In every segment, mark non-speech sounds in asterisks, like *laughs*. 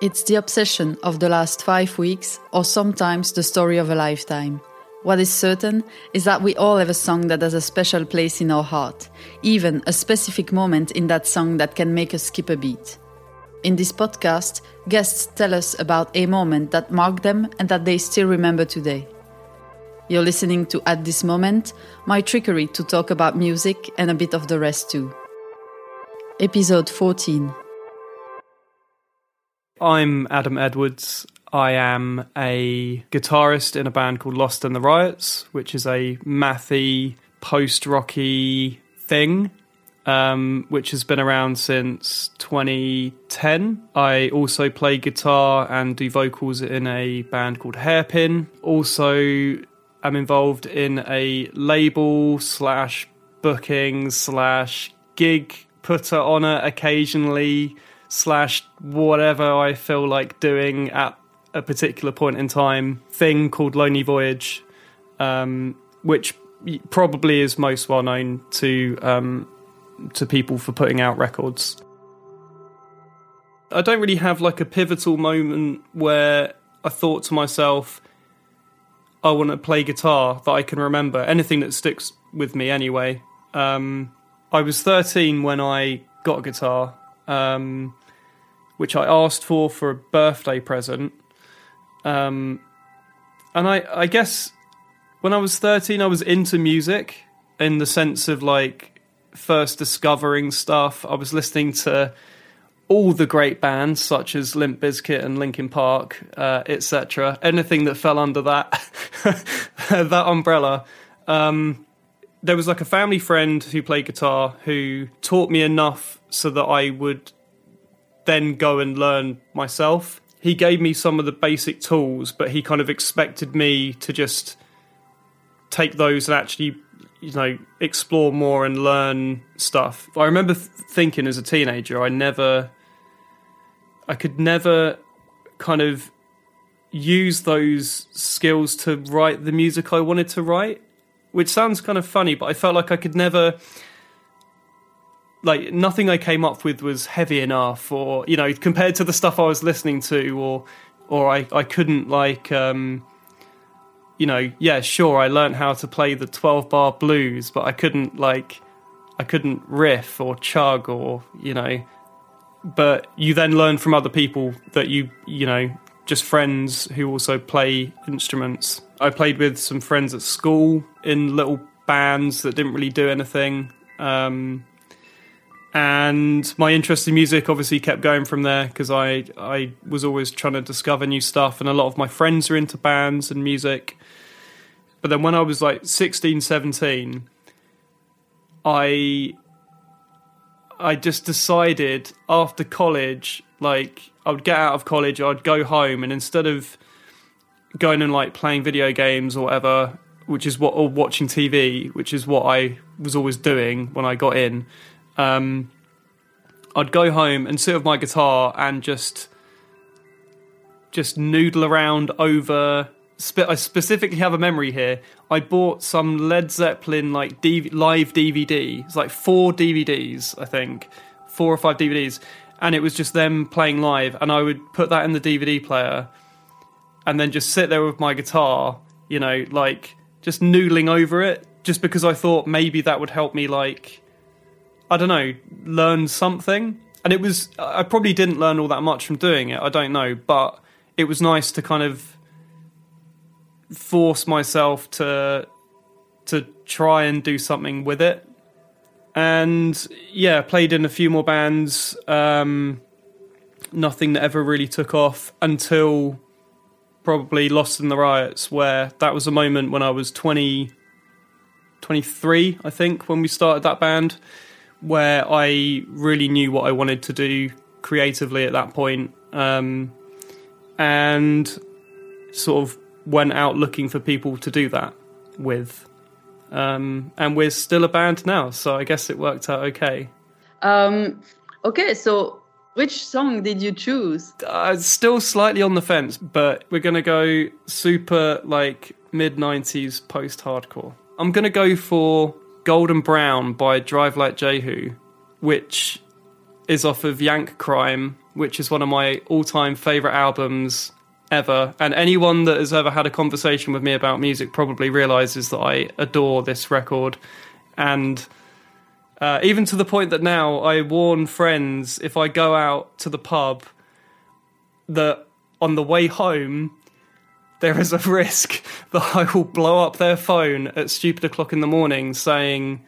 It's the obsession of the last five weeks, or sometimes the story of a lifetime. What is certain is that we all have a song that has a special place in our heart, even a specific moment in that song that can make us skip a beat. In this podcast, guests tell us about a moment that marked them and that they still remember today. You're listening to At This Moment, my trickery to talk about music and a bit of the rest too. Episode 14. I'm Adam Edwards. I am a guitarist in a band called Lost in the Riots, which is a mathy, post rocky thing um, which has been around since 2010. I also play guitar and do vocals in a band called Hairpin. Also, am involved in a label slash booking slash gig putter on it occasionally slash whatever I feel like doing at a particular point in time thing called Lonely Voyage, um, which probably is most well known to um, to people for putting out records. I don't really have like a pivotal moment where I thought to myself, I want to play guitar that I can remember. Anything that sticks with me anyway. Um, I was 13 when I got a guitar, um, which I asked for for a birthday present. Um, and I, I guess when I was 13, I was into music in the sense of like first discovering stuff, I was listening to all the great bands such as Limp Bizkit and Linkin Park, uh, etc. Anything that fell under that *laughs* that umbrella. Um, there was like a family friend who played guitar who taught me enough so that I would then go and learn myself. He gave me some of the basic tools, but he kind of expected me to just take those and actually you know explore more and learn stuff. I remember th- thinking as a teenager, I never, I could never kind of use those skills to write the music I wanted to write, which sounds kind of funny, but I felt like I could never. Like nothing I came up with was heavy enough, or you know, compared to the stuff I was listening to, or or I, I couldn't like um, you know, yeah, sure, I learned how to play the 12 bar blues, but I couldn't, like, I couldn't riff or chug or, you know, but you then learn from other people that you, you know, just friends who also play instruments. I played with some friends at school in little bands that didn't really do anything. Um, and my interest in music obviously kept going from there because I I was always trying to discover new stuff, and a lot of my friends are into bands and music. But then when I was like 16, 17, I I just decided after college, like I would get out of college, I'd go home, and instead of going and like playing video games or whatever, which is what or watching TV, which is what I was always doing when I got in um, I'd go home and sit with my guitar and just just noodle around over. I specifically have a memory here. I bought some Led Zeppelin like DV, live DVD. It's like four DVDs, I think, four or five DVDs, and it was just them playing live. And I would put that in the DVD player, and then just sit there with my guitar, you know, like just noodling over it, just because I thought maybe that would help me like I don't know, learn something. And it was, I probably didn't learn all that much from doing it. I don't know, but it was nice to kind of force myself to to try and do something with it. And yeah, played in a few more bands. Um, nothing that ever really took off until probably Lost in the Riots, where that was a moment when I was 20, 23, I think, when we started that band where I really knew what I wanted to do creatively at that point, um, and sort of went out looking for people to do that with. Um, and we're still a band now, so I guess it worked out okay. Um, okay, so which song did you choose? Uh, still slightly on the fence, but we're gonna go super like mid '90s post hardcore. I'm gonna go for Golden Brown by Drive Like Jehu, which is off of Yank Crime, which is one of my all-time favorite albums ever. And anyone that has ever had a conversation with me about music probably realizes that I adore this record. And uh, even to the point that now I warn friends if I go out to the pub that on the way home there is a risk that I will blow up their phone at stupid o'clock in the morning saying,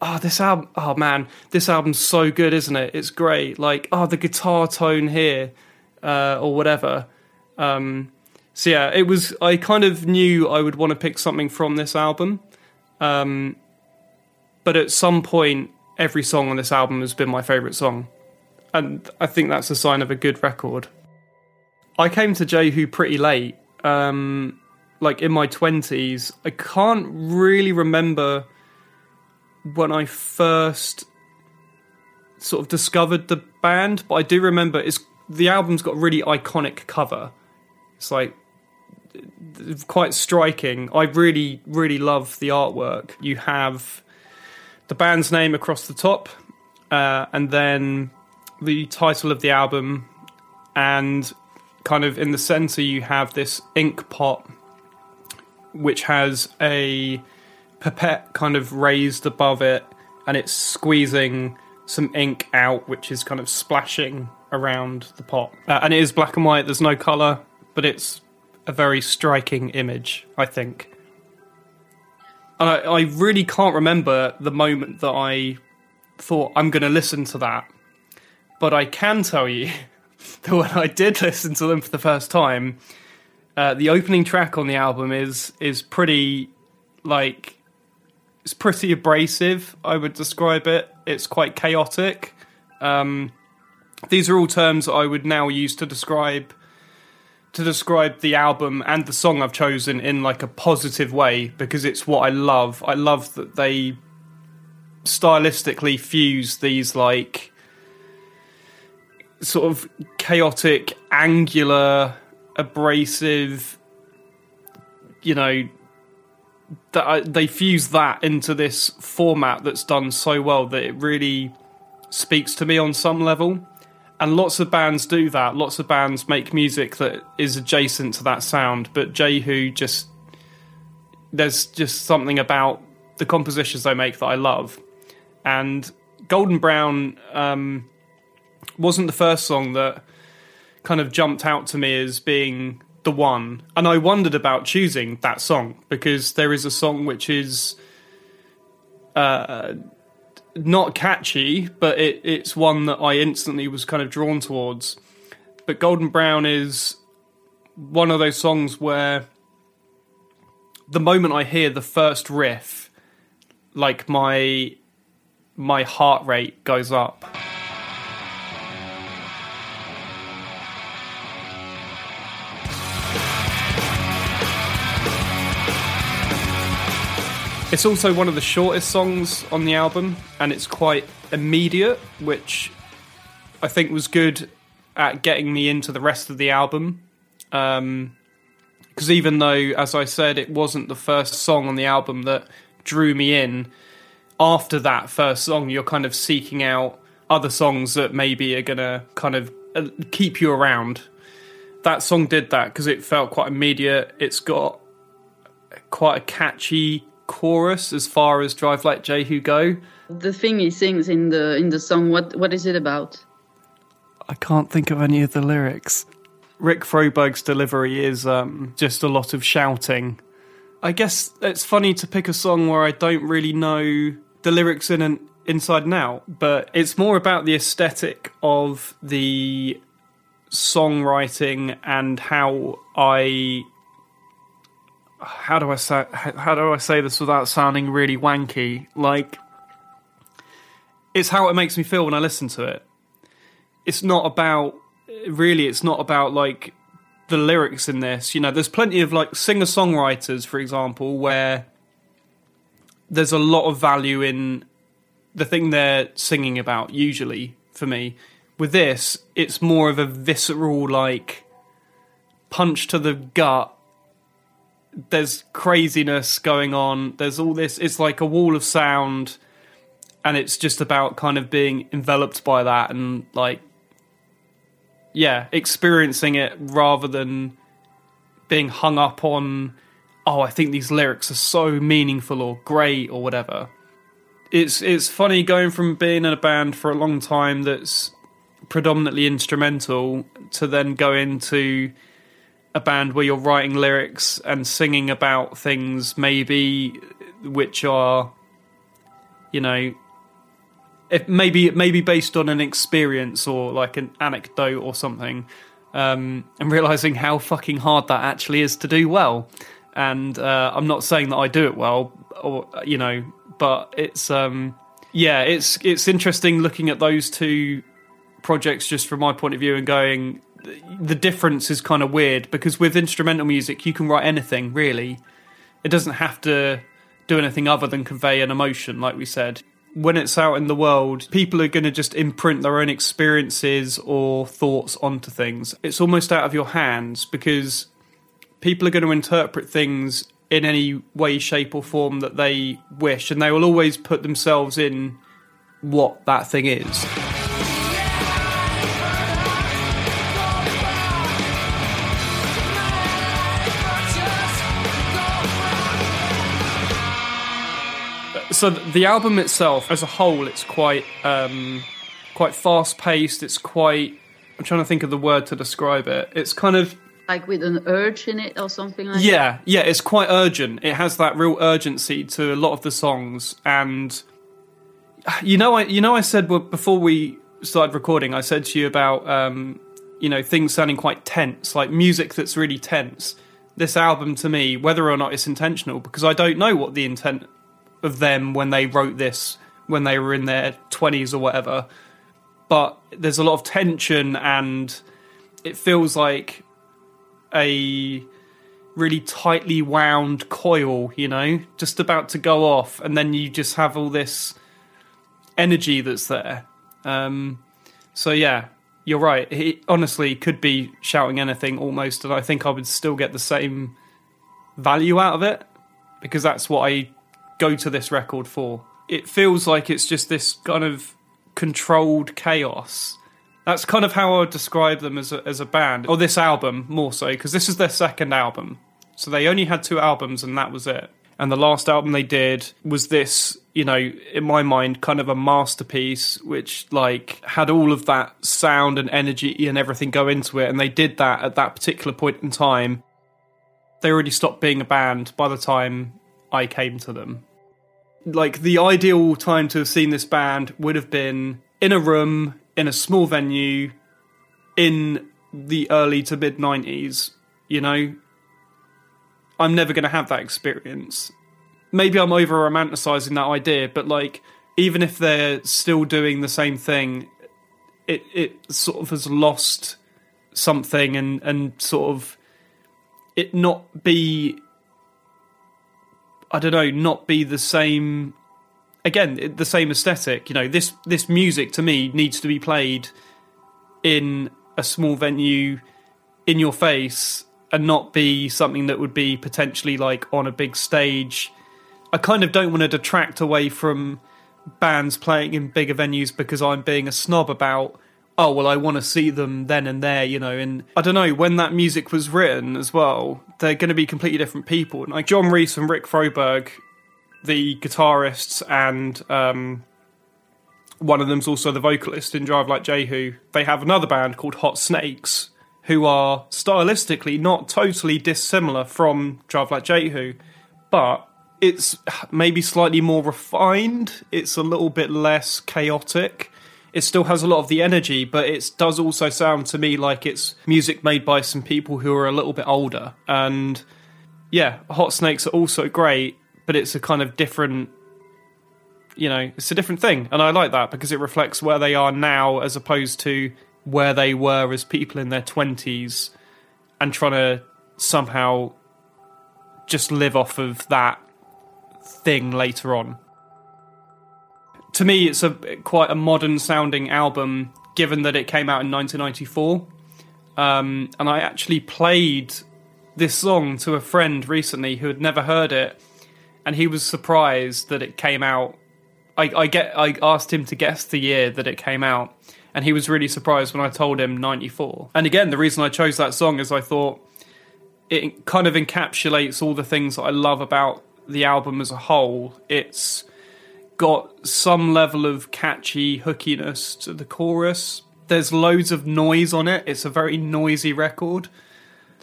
"Oh, this album! Oh man, this album's so good, isn't it? It's great. Like, oh, the guitar tone here, uh, or whatever." Um, so yeah, it was. I kind of knew I would want to pick something from this album, um, but at some point, every song on this album has been my favorite song, and I think that's a sign of a good record. I came to Jehu pretty late, um, like in my twenties. I can't really remember when I first sort of discovered the band, but I do remember it's the album's got a really iconic cover. It's like quite striking. I really, really love the artwork. You have the band's name across the top, uh, and then the title of the album, and kind of in the center you have this ink pot, which has a pipette kind of raised above it, and it's squeezing some ink out, which is kind of splashing around the pot. Uh, and it is black and white. There's no color but it's a very striking image, I think. And I, I really can't remember the moment that I thought I'm going to listen to that, but I can tell you *laughs* that when I did listen to them for the first time, uh, the opening track on the album is is pretty like it's pretty abrasive. I would describe it. It's quite chaotic. Um, these are all terms I would now use to describe to describe the album and the song I've chosen in like a positive way because it's what I love. I love that they stylistically fuse these like sort of chaotic, angular, abrasive, you know, that I, they fuse that into this format that's done so well that it really speaks to me on some level and lots of bands do that. Lots of bands make music that is adjacent to that sound, but Jehu just there's just something about the compositions they make that I love. And Golden Brown um, wasn't the first song that kind of jumped out to me as being the one. And I wondered about choosing that song because there is a song which is uh, not catchy, but it, it's one that I instantly was kind of drawn towards. But Golden Brown is one of those songs where the moment I hear the first riff, like my my heart rate goes up. It's also one of the shortest songs on the album, and it's quite immediate, which I think was good at getting me into the rest of the album. Because um, even though, as I said, it wasn't the first song on the album that drew me in, after that first song, you're kind of seeking out other songs that maybe are going to kind of uh, keep you around. That song did that because it felt quite immediate. It's got quite a catchy chorus as far as Drive Like Jehu go. The thing he sings in the in the song, what what is it about? I can't think of any of the lyrics. Rick Froberg's delivery is um, just a lot of shouting. I guess it's funny to pick a song where I don't really know the lyrics in and inside and out, but it's more about the aesthetic of the songwriting and how I how do I say how do I say this without sounding really wanky? Like it's how it makes me feel when I listen to it. It's not about really it's not about like the lyrics in this. You know, there's plenty of like singer-songwriters for example where there's a lot of value in the thing they're singing about usually for me. With this, it's more of a visceral like punch to the gut there's craziness going on. There's all this. It's like a wall of sound, and it's just about kind of being enveloped by that and like yeah experiencing it rather than being hung up on oh i think these lyrics are so meaningful or great or whatever it's it's funny going from being in a band for a long time that's predominantly instrumental to then go into a band where you're writing lyrics and singing about things maybe which are you know if maybe maybe based on an experience or like an anecdote or something um, and realizing how fucking hard that actually is to do well. And uh, i'm not saying that i do it well or you know but it's um yeah it's it's interesting looking at those two projects just from my point of view and going the difference is kind of weird because with instrumental music you can write anything really. It doesn't have to do anything other than convey an emotion like we said. When it's out in the world people are going to just imprint their own experiences or thoughts onto things. It's almost out of your hands because people are going to interpret things in any way shape or form that they wish and they will always put themselves in what that thing is so the album itself, as a whole, it's quite um, quite fast paced. It's quite. I'm trying to think of the word to describe it. It's kind of like with an urge in it or something like yeah, that. Yeah, it's quite urgent. It has that real urgency to a lot of the songs, and *sighs* you know, I you know, I said before we started recording, I said to you about um, you know things sounding quite tense, like music that's really tense. This album to me, whether or not it's intentional, because I don't know what the intent of them when they wrote this when they were in their 20s or whatever. But there's a lot of tension and it feels like a really tightly wound coil, you know, just about to go off, and then you just have all this energy that's there. Um, so yeah, you're right. He honestly could be shouting anything almost, and I think I would still get the same value out of it because that's what I go to this record for. It feels like it's just this kind of controlled chaos. That's kind of how I would describe them as a, as a band, or this album more so, because this is their second album. So they only had two albums, and that was it. And the last album they did was this, you know, in my mind, kind of a masterpiece, which like had all of that sound and energy and everything go into it. And they did that at that particular point in time. They already stopped being a band by the time I came to them. Like the ideal time to have seen this band would have been in a room in a small venue in the early to mid 90s, you know. I'm never going to have that experience. Maybe I'm over romanticizing that idea, but like even if they're still doing the same thing, it it sort of has lost something and and sort of it not be I don't know, not be the same. Again, the same aesthetic. You know, this this music to me needs to be played in a small venue, in your face, and not be something that would be potentially like on a big stage. I kind of don't want to detract away from bands playing in bigger venues because I'm being a snob about oh well i want to see them then and there you know and i don't know when that music was written as well they're going to be completely different people. Like john reis and rick froberg the guitarists and um, one of them's also the vocalist in drive like jehu they have another band called hot snakes who are stylistically not totally dissimilar from drive like jehu but it's maybe slightly more refined it's a little bit less chaotic it still has a lot of the energy, but it does also sound to me like it's music made by some people who are a little bit older. And yeah, Hot Snakes are also great, but it's a kind of different you know, it's a different thing. And I like that because it reflects where they are now as opposed to where they were as people in their 20s and trying to somehow just live off of that thing later on to me, it's a quite a modern sounding album, given that it came out in 1994. Um, and I actually played this song to a friend recently who had never heard it, and he was surprised that it came out I, I get I asked him to guess the year that it came out, and he was really surprised when I told him '94. And again, the reason I chose that song is I thought it kind of encapsulates all the things that I love about the album as a whole. It's got some level of catchy hookiness to the chorus. There's loads of noise on it. It's a very noisy record.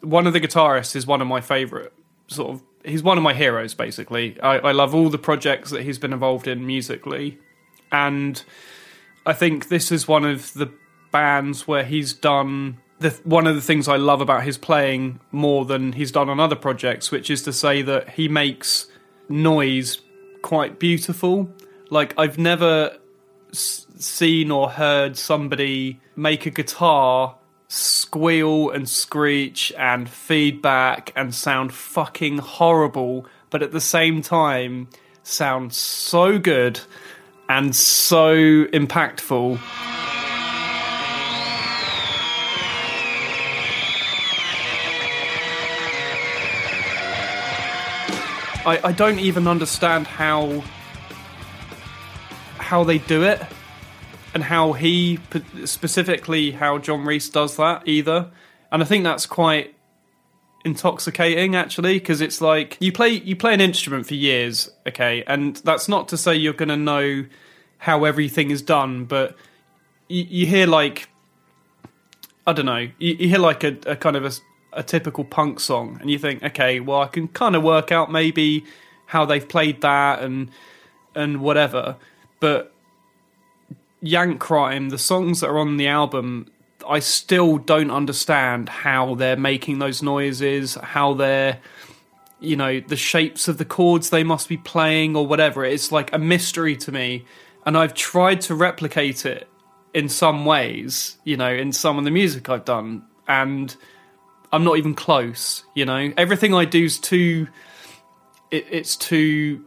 One of the guitarists is one of my favorite sort of he's one of my heroes basically. I, I love all the projects that he's been involved in musically. And I think this is one of the bands where he's done the one of the things I love about his playing more than he's done on other projects, which is to say that he makes noise quite beautiful. Like I've never s- seen or heard somebody make a guitar squeal and screech and feedback and sound fucking horrible, but at the same time sound so good and so impactful. I, I don't even understand how how they do it and how he specifically how John Reis does that either. And I think that's quite intoxicating actually because it's like you play you play an instrument for years, okay, and that's not to say you're going to know how everything is done, but you, you hear like I don't know, you, you hear like a, a kind of a, a typical punk song, and you think, okay, well, I can kind of work out maybe how they've played that and and whatever, but Yank Crime, the songs that are on the album, I still don't understand how they're making those noises, how they're, you know, the shapes of the chords they must be playing or whatever. It's like a mystery to me. And I've tried to replicate it in some ways, you know, in some of the music I've done. And I'm not even close, you know. Everything I do is too. It, it's too.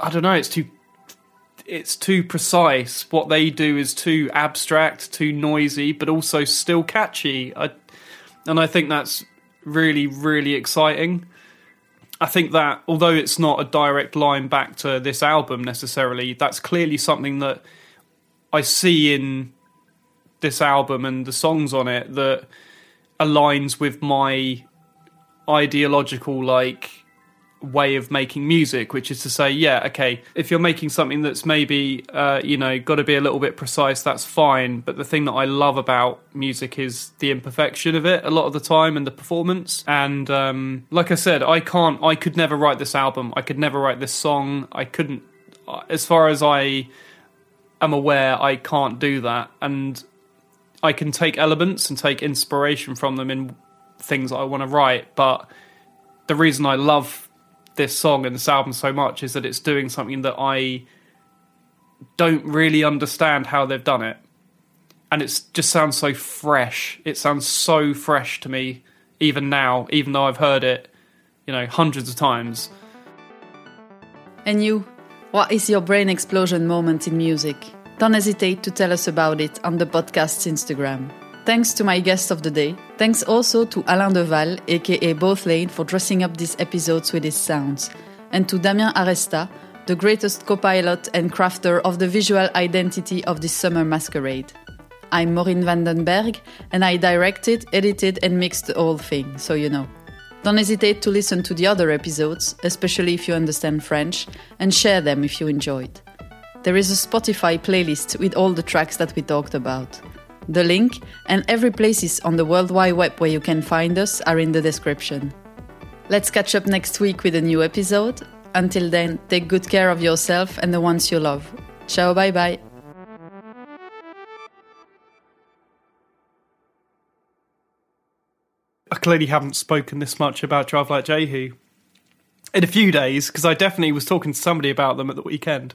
I don't know. It's too it's too precise. What they do is too abstract, too noisy, but also still catchy. I, and I think that's really, really exciting. I think that although it's not a direct line back to this album necessarily, that's clearly something that I see in this album and the songs on it that aligns with my ideological like way of making music, which is to say, yeah, okay, if you're making something that's maybe, uh, you know, got to be a little bit precise, that's fine. But the thing that I love about music is the imperfection of it a lot of the time and the performance. And um, like I said, I can't, I could never write this album. I could never write this song. I couldn't, uh, as far as I am aware, I can't do that. And I can take elements and take inspiration from them in things I want to write, but the reason I love this song and this album so much is that it's doing something that I don't really understand how they've done it. And it just sounds so fresh. It sounds so fresh to me, even now, even though I've heard it, you know, hundreds of times. And you, what is your brain explosion moment in music? Don't hesitate to tell us about it on the podcast's Instagram. Thanks to my guest of the day. Thanks also to Alain Deval, aka Both Lane, for dressing up these episodes with his sounds. And to Damien Aresta, the greatest co pilot and crafter of the visual identity of this summer masquerade. I'm Maureen Vandenberg, and I directed, edited, and mixed the whole thing, so you know. Don't hesitate to listen to the other episodes, especially if you understand French, and share them if you enjoyed. There is a Spotify playlist with all the tracks that we talked about. The link and every places on the World Wide Web where you can find us are in the description. Let's catch up next week with a new episode. Until then, take good care of yourself and the ones you love. Ciao, bye bye. I clearly haven't spoken this much about Drive Like Jehu in a few days because I definitely was talking to somebody about them at the weekend.